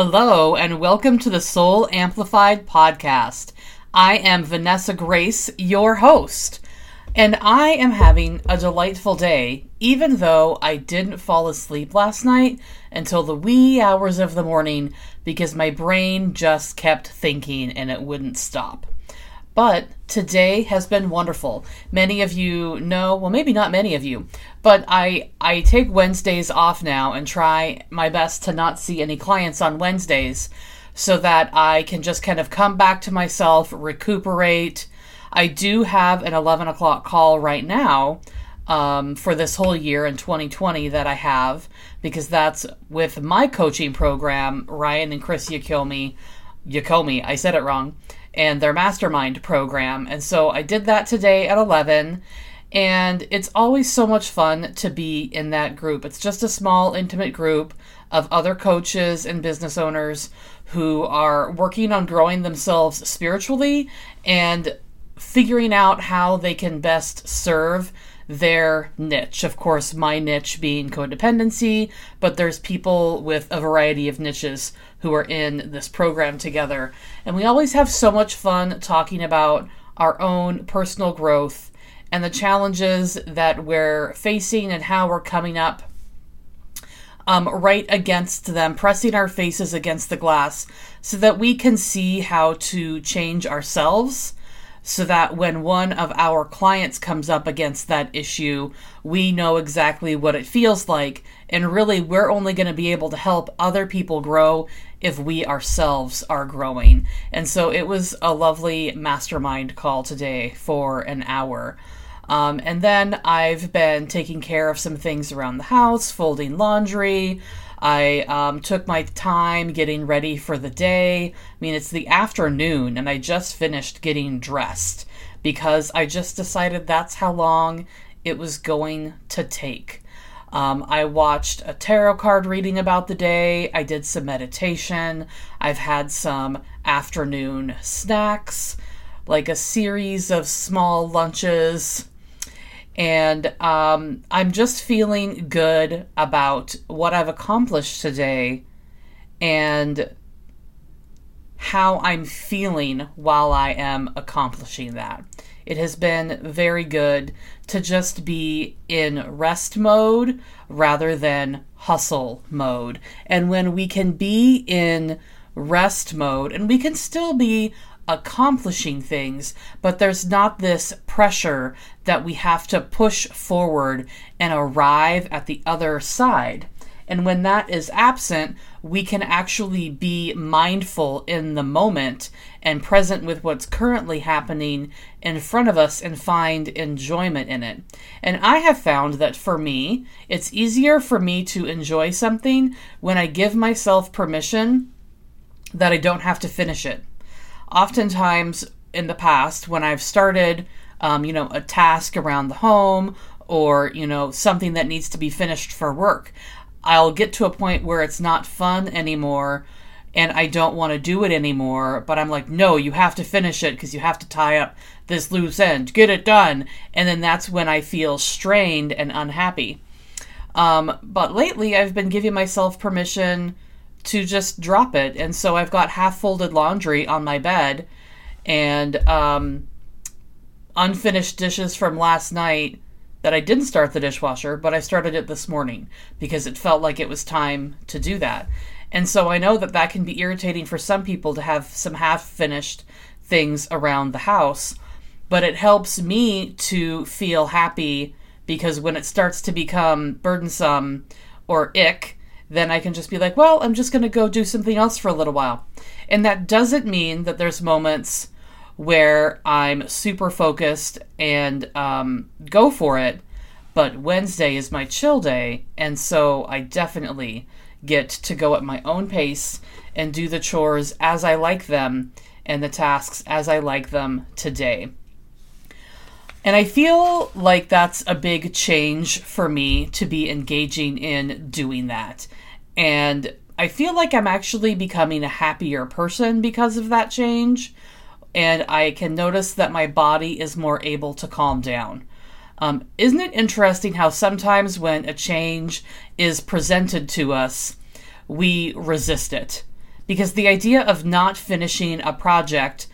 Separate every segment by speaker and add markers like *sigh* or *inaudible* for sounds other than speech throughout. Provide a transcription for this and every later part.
Speaker 1: Hello, and welcome to the Soul Amplified podcast. I am Vanessa Grace, your host, and I am having a delightful day, even though I didn't fall asleep last night until the wee hours of the morning because my brain just kept thinking and it wouldn't stop. But today has been wonderful. Many of you know, well maybe not many of you, but I I take Wednesdays off now and try my best to not see any clients on Wednesdays so that I can just kind of come back to myself, recuperate. I do have an 11 o'clock call right now um, for this whole year in 2020 that I have because that's with my coaching program, Ryan and Chris Yakomi. Yakomi, I said it wrong and their mastermind program. And so I did that today at 11. And it's always so much fun to be in that group. It's just a small, intimate group of other coaches and business owners who are working on growing themselves spiritually and figuring out how they can best serve their niche. Of course, my niche being codependency, but there's people with a variety of niches who are in this program together. And we always have so much fun talking about our own personal growth and the challenges that we're facing and how we're coming up um, right against them, pressing our faces against the glass so that we can see how to change ourselves so that when one of our clients comes up against that issue, we know exactly what it feels like. And really, we're only going to be able to help other people grow if we ourselves are growing. And so it was a lovely mastermind call today for an hour. Um, and then I've been taking care of some things around the house, folding laundry, I um, took my time getting ready for the day. I mean, it's the afternoon, and I just finished getting dressed because I just decided that's how long it was going to take. Um, I watched a tarot card reading about the day. I did some meditation. I've had some afternoon snacks, like a series of small lunches and um, I'm just feeling good about what I've accomplished today and how I'm feeling while I am accomplishing that. It has been very good to just be in rest mode rather than hustle mode. And when we can be in rest mode and we can still be accomplishing things, but there's not this pressure that we have to push forward and arrive at the other side. And when that is absent, we can actually be mindful in the moment and present with what's currently happening in front of us and find enjoyment in it. And I have found that for me, it's easier for me to enjoy something when I give myself permission that I don't have to finish it oftentimes in the past when I've started, um, you know, a task around the home or, you know, something that needs to be finished for work, I'll get to a point where it's not fun anymore and I don't want to do it anymore. But I'm like, no, you have to finish it because you have to tie up this loose end, get it done. And then that's when I feel strained and unhappy. Um, but lately, I've been giving myself permission to just drop it. And so I've got half folded laundry on my bed and um, unfinished dishes from last night that I didn't start the dishwasher, but I started it this morning because it felt like it was time to do that. And so I know that that can be irritating for some people to have some half finished things around the house, but it helps me to feel happy because when it starts to become burdensome or ick, then I can just be like, well, I'm just going to go do something else for a little while. And that doesn't mean that there's moments where I'm super focused and um, go for it. But Wednesday is my chill day, and so I definitely get to go at my own pace and do the chores as I like them and the tasks as I like them today. And I feel like that's a big change for me to be engaging in doing that. And I feel like I'm actually becoming a happier person because of that change. And I can notice that my body is more able to calm down. Um, isn't it interesting how sometimes when a change is presented to us, we resist it? Because the idea of not finishing a project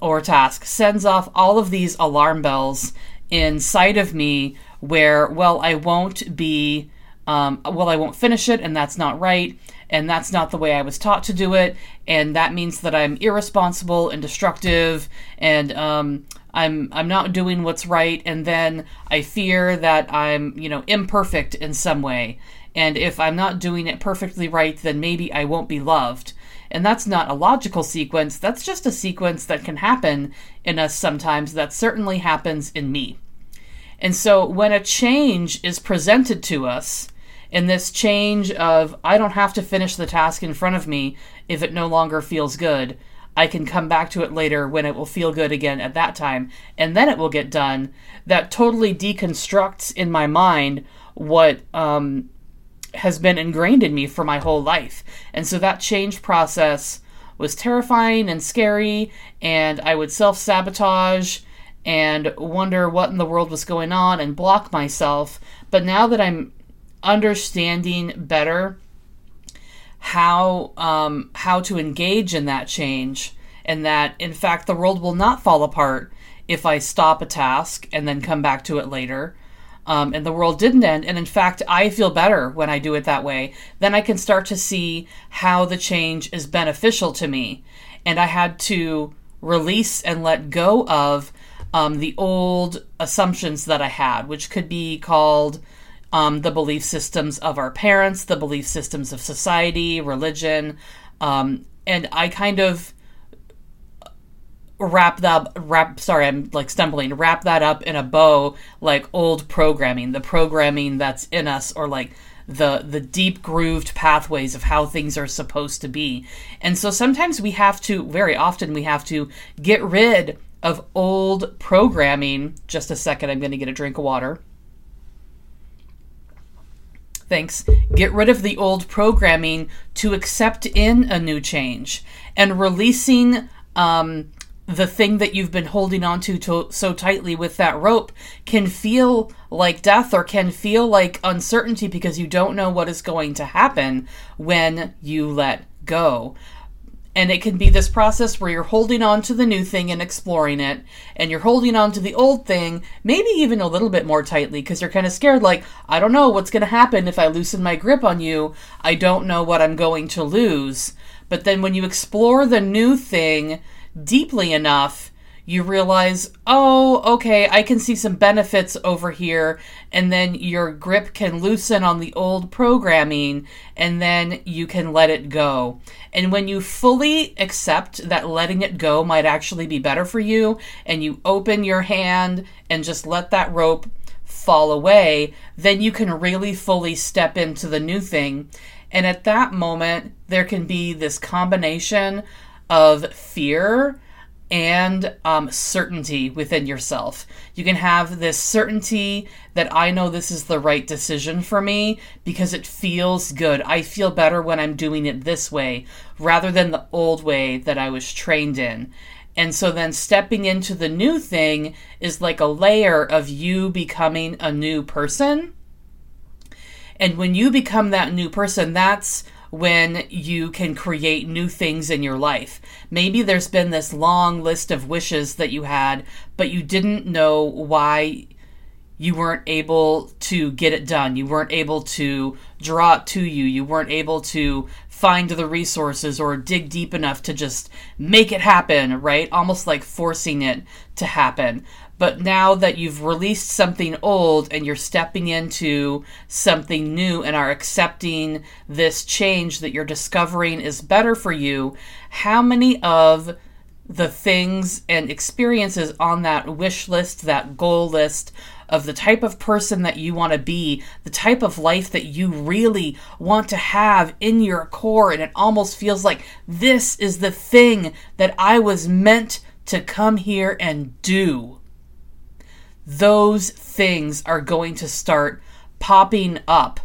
Speaker 1: or task sends off all of these alarm bells inside of me where, well, I won't be, um, well, I won't finish it, and that's not right, and that's not the way I was taught to do it, and that means that I'm irresponsible and destructive, and um, I'm I'm not doing what's right, and then I fear that I'm you know imperfect in some way, and if I'm not doing it perfectly right, then maybe I won't be loved. And that's not a logical sequence, that's just a sequence that can happen in us sometimes. That certainly happens in me. And so when a change is presented to us, in this change of I don't have to finish the task in front of me if it no longer feels good. I can come back to it later when it will feel good again at that time, and then it will get done. That totally deconstructs in my mind what um, has been ingrained in me for my whole life. And so that change process was terrifying and scary, and I would self sabotage and wonder what in the world was going on and block myself. But now that I'm understanding better how um, how to engage in that change, and that in fact the world will not fall apart if I stop a task and then come back to it later um, and the world didn't end. And in fact, I feel better when I do it that way. Then I can start to see how the change is beneficial to me. And I had to release and let go of um, the old assumptions that I had, which could be called um, the belief systems of our parents, the belief systems of society, religion. Um, and I kind of wrap that wrap sorry i'm like stumbling. Wrap that up in a bow like old programming. The programming that's in us or like the the deep grooved pathways of how things are supposed to be. And so sometimes we have to very often we have to get rid of old programming. Just a second i'm going to get a drink of water. Thanks. Get rid of the old programming to accept in a new change and releasing um, the thing that you've been holding on to, to so tightly with that rope can feel like death or can feel like uncertainty because you don't know what is going to happen when you let go. And it can be this process where you're holding on to the new thing and exploring it, and you're holding on to the old thing, maybe even a little bit more tightly because you're kind of scared, like, I don't know what's going to happen if I loosen my grip on you. I don't know what I'm going to lose. But then when you explore the new thing, deeply enough, you realize, oh, okay, I can see some benefits over here. And then your grip can loosen on the old programming, and then you can let it go. And when you fully accept that letting it go might actually be better for you, and you open your hand and just let that rope fall away, then you can really fully step into the new thing. And at that moment, there can be this combination of fear and um, certainty within yourself. You can have this certainty that I know this is the right decision for me because it feels good. I feel better when I'm doing it this way rather than the old way that I was trained in. And so then stepping into the new thing is like a layer of you becoming a new person. And when you become that new person, that's when you can create new things in your life. Maybe there's been this long list of wishes that you had, but you didn't know why you weren't able to get it done. You weren't able to draw it to you. You weren't able to find the resources or dig deep enough to just make it happen, right? Almost like forcing it to happen. But now that you've released something old and you're stepping into something new and are accepting this change that you're discovering is better for you, how many of the things and experiences on that wish list, that goal list of the type of person that you want to be, the type of life that you really want to have in your core. And it almost feels like this is the thing that I was meant to come here and do. Those things are going to start popping up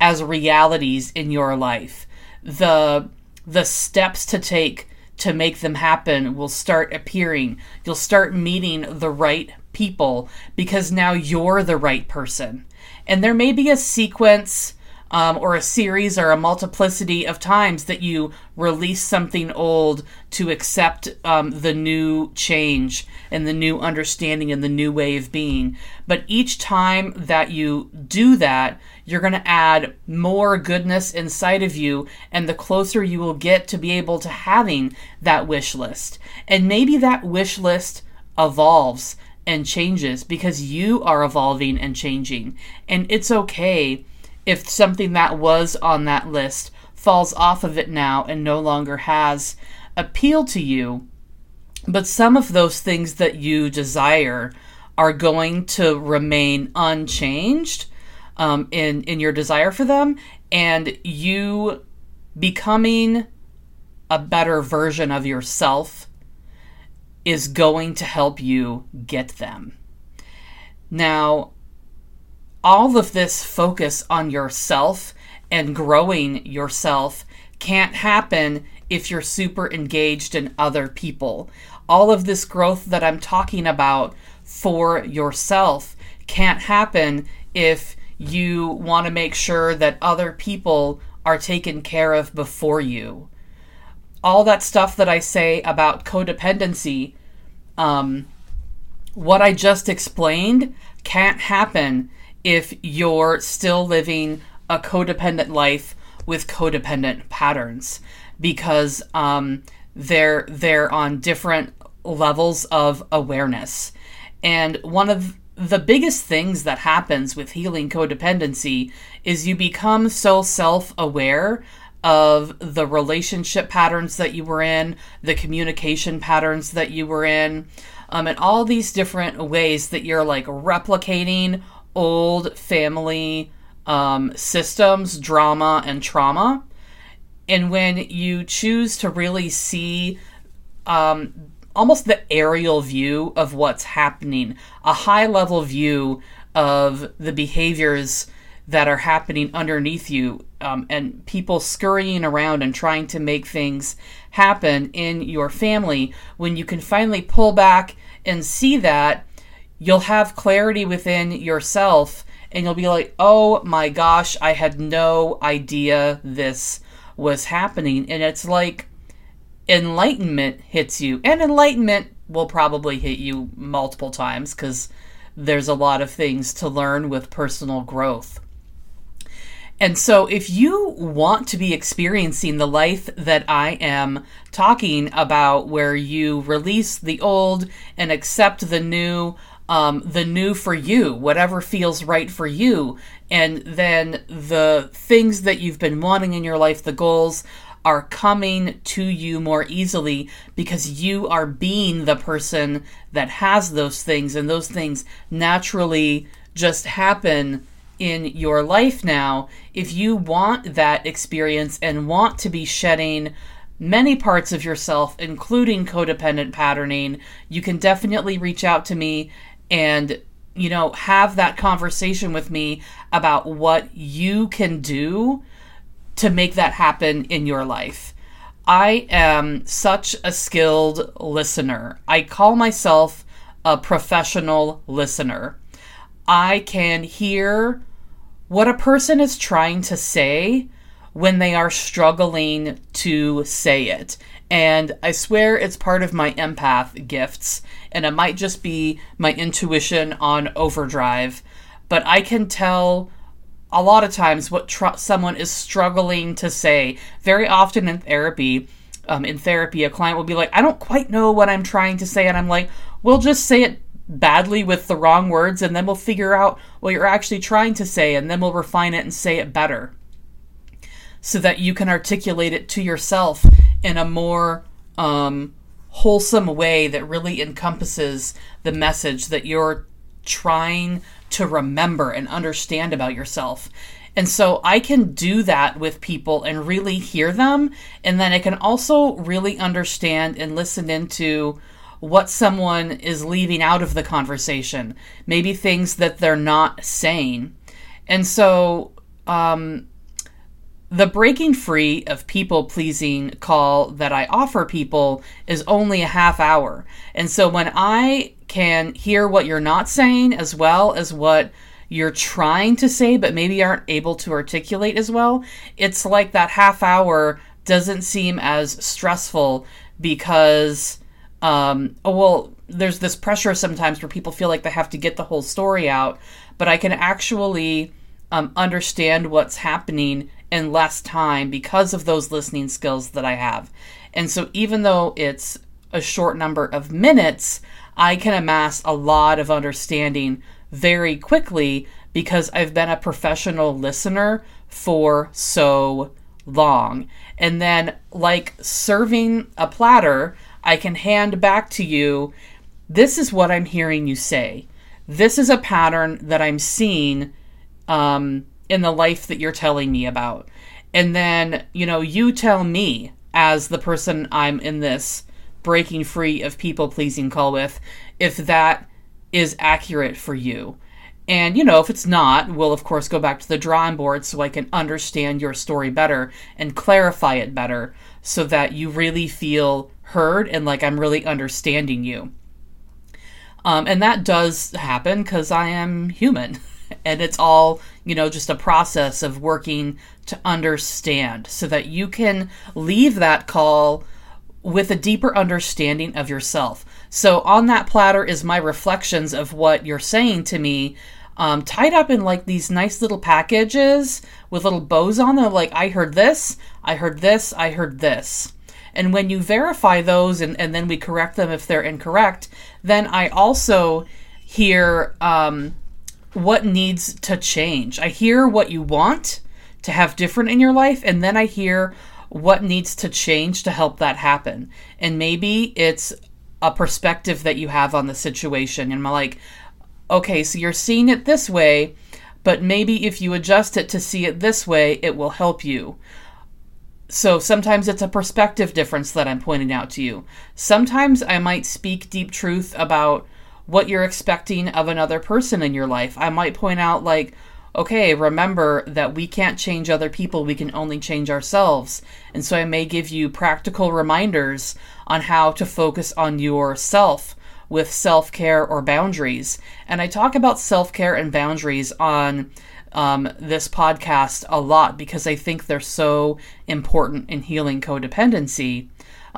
Speaker 1: as realities in your life. The the steps to take to make them happen will start appearing. You'll start meeting the right people because now you're the right person. And there may be a sequence um, or a series or a multiplicity of times that you release something old to accept um, the new change and the new understanding and the new way of being. But each time that you do that, you're going to add more goodness inside of you, and the closer you will get to be able to having that wish list. And maybe that wish list evolves and changes because you are evolving and changing. And it's okay if something that was on that list falls off of it now and no longer has appeal to you. But some of those things that you desire are going to remain unchanged um, in in your desire for them, and you becoming a better version of yourself is going to help you get them. Now, all of this focus on yourself and growing yourself can't happen if you're super engaged in other people. All of this growth that I'm talking about for yourself can't happen if you want to make sure that other people are taken care of before you. All that stuff that I say about codependency, um, what I just explained can't happen if you're still living a codependent life with codependent patterns because um, they're they're on different levels of awareness. And one of the biggest things that happens with healing codependency is you become so self-aware of the relationship patterns that you were in, the communication patterns that you were in, um, and all these different ways that you're like replicating old family um, systems, drama, and trauma. And when you choose to really see um, almost the aerial view of what's happening, a high level view of the behaviors that are happening underneath you, um, and people scurrying around and trying to make things happen in your family, when you can finally pull back and see that you'll have clarity within yourself and you'll be like, oh my gosh, I had no idea this was happening. And it's like enlightenment hits you. And enlightenment will probably hit you multiple times because there's a lot of things to learn with personal growth. And so, if you want to be experiencing the life that I am talking about, where you release the old and accept the new, um, the new for you, whatever feels right for you. And then the things that you've been wanting in your life, the goals, are coming to you more easily because you are being the person that has those things, and those things naturally just happen in your life now. If you want that experience and want to be shedding many parts of yourself, including codependent patterning, you can definitely reach out to me and you know have that conversation with me about what you can do to make that happen in your life. I am such a skilled listener. I call myself a professional listener. I can hear what a person is trying to say when they are struggling to say it. And I swear it's part of my empath gifts, and it might just be my intuition on overdrive. But I can tell a lot of times what tr- someone is struggling to say. Very often in therapy, um, in therapy, a client will be like, I don't quite know what I'm trying to say. And I'm like, we'll just say it badly with the wrong words, and then we'll figure out what you're actually trying to say, and then we'll refine it and say it better so that you can articulate it to yourself in a more um, wholesome way that really encompasses the message that you're trying to remember and understand about yourself. And so I can do that with people and really hear them. And then I can also really understand and listen into what someone is leaving out of the conversation, maybe things that they're not saying. And so, um, the breaking free of people pleasing call that I offer people is only a half hour. And so when I can hear what you're not saying as well as what you're trying to say but maybe aren't able to articulate as well, it's like that half hour doesn't seem as stressful because um oh well there's this pressure sometimes where people feel like they have to get the whole story out, but I can actually um, understand what's happening in less time because of those listening skills that I have. And so, even though it's a short number of minutes, I can amass a lot of understanding very quickly because I've been a professional listener for so long. And then, like serving a platter, I can hand back to you this is what I'm hearing you say. This is a pattern that I'm seeing um, in the life that you're telling me about. And then, you know, you tell me as the person I'm in this breaking free of people pleasing call with if that is accurate for you. And, you know, if it's not, we'll of course go back to the drawing board so I can understand your story better and clarify it better so that you really feel heard and like I'm really understanding you. Um, and that does happen because I am human. *laughs* and it's all you know just a process of working to understand so that you can leave that call with a deeper understanding of yourself. So on that platter is my reflections of what you're saying to me um, tied up in like these nice little packages with little bows on them like i heard this i heard this i heard this. And when you verify those and, and then we correct them if they're incorrect then i also hear um, what needs to change. I hear what you want to have different in your life, and then I hear what needs to change to help that happen. And maybe it's a perspective that you have on the situation. And I'm like, okay, so you're seeing it this way, but maybe if you adjust it to see it this way, it will help you. So sometimes it's a perspective difference that I'm pointing out to you. Sometimes I might speak deep truth about what you're expecting of another person in your life. I might point out, like, okay, remember that we can't change other people, we can only change ourselves. And so I may give you practical reminders on how to focus on yourself with self care or boundaries. And I talk about self care and boundaries on um, this podcast a lot because I think they're so important in healing codependency.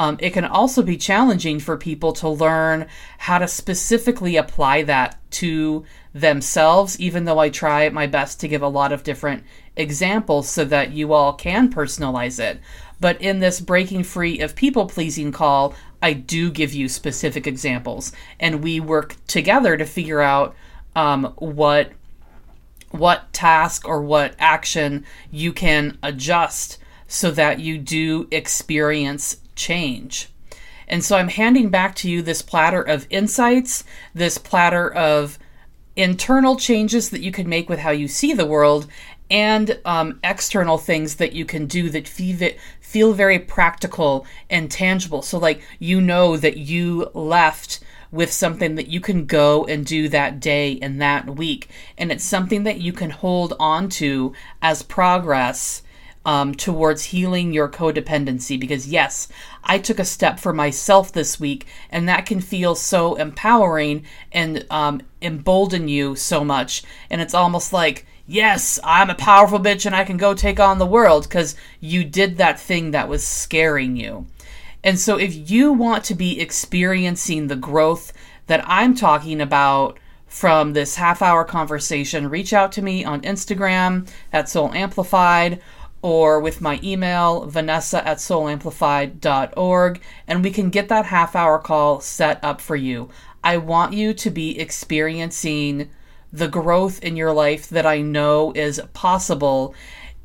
Speaker 1: Um, it can also be challenging for people to learn how to specifically apply that to themselves, even though I try my best to give a lot of different examples so that you all can personalize it. But in this breaking free of people pleasing call, I do give you specific examples, and we work together to figure out um, what what task or what action you can adjust so that you do experience change. And so I'm handing back to you this platter of insights, this platter of internal changes that you can make with how you see the world, and um, external things that you can do that feel, feel very practical and tangible. So, like, you know that you left with something that you can go and do that day and that week. And it's something that you can hold on to as progress um, towards healing your codependency because, yes, I took a step for myself this week, and that can feel so empowering and um, embolden you so much. And it's almost like, yes, I'm a powerful bitch and I can go take on the world because you did that thing that was scaring you. And so, if you want to be experiencing the growth that I'm talking about, from this half hour conversation, reach out to me on Instagram at Soul Amplified or with my email, vanessa at soulamplified.org, and we can get that half hour call set up for you. I want you to be experiencing the growth in your life that I know is possible.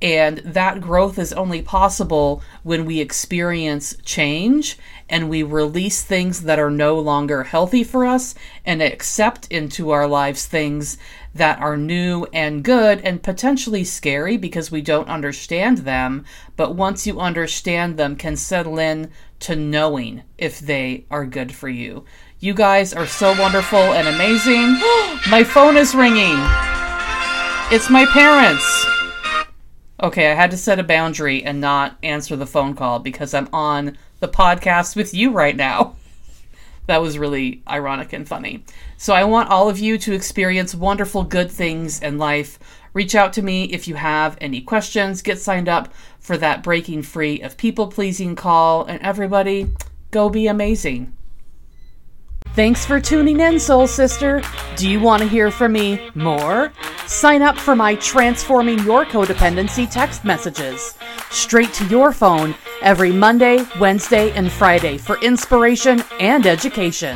Speaker 1: And that growth is only possible when we experience change and we release things that are no longer healthy for us and accept into our lives things that are new and good and potentially scary because we don't understand them. But once you understand them, can settle in to knowing if they are good for you. You guys are so wonderful and amazing. *gasps* my phone is ringing. It's my parents. Okay, I had to set a boundary and not answer the phone call because I'm on the podcast with you right now. *laughs* That was really ironic and funny. So I want all of you to experience wonderful good things in life. Reach out to me if you have any questions. Get signed up for that breaking free of people pleasing call. And everybody, go be amazing. Thanks for tuning in, Soul Sister. Do you want to hear from me more? Sign up for my Transforming Your Codependency text messages straight to your phone every Monday, Wednesday, and Friday for inspiration and education.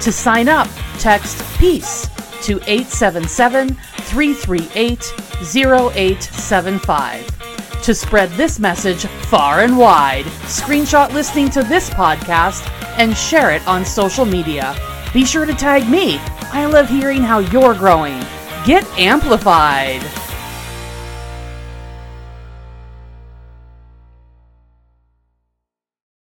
Speaker 1: To sign up, text PEACE to 877 338 0875 to spread this message far and wide. Screenshot listening to this podcast and share it on social media. Be sure to tag me. I love hearing how you're growing. Get amplified.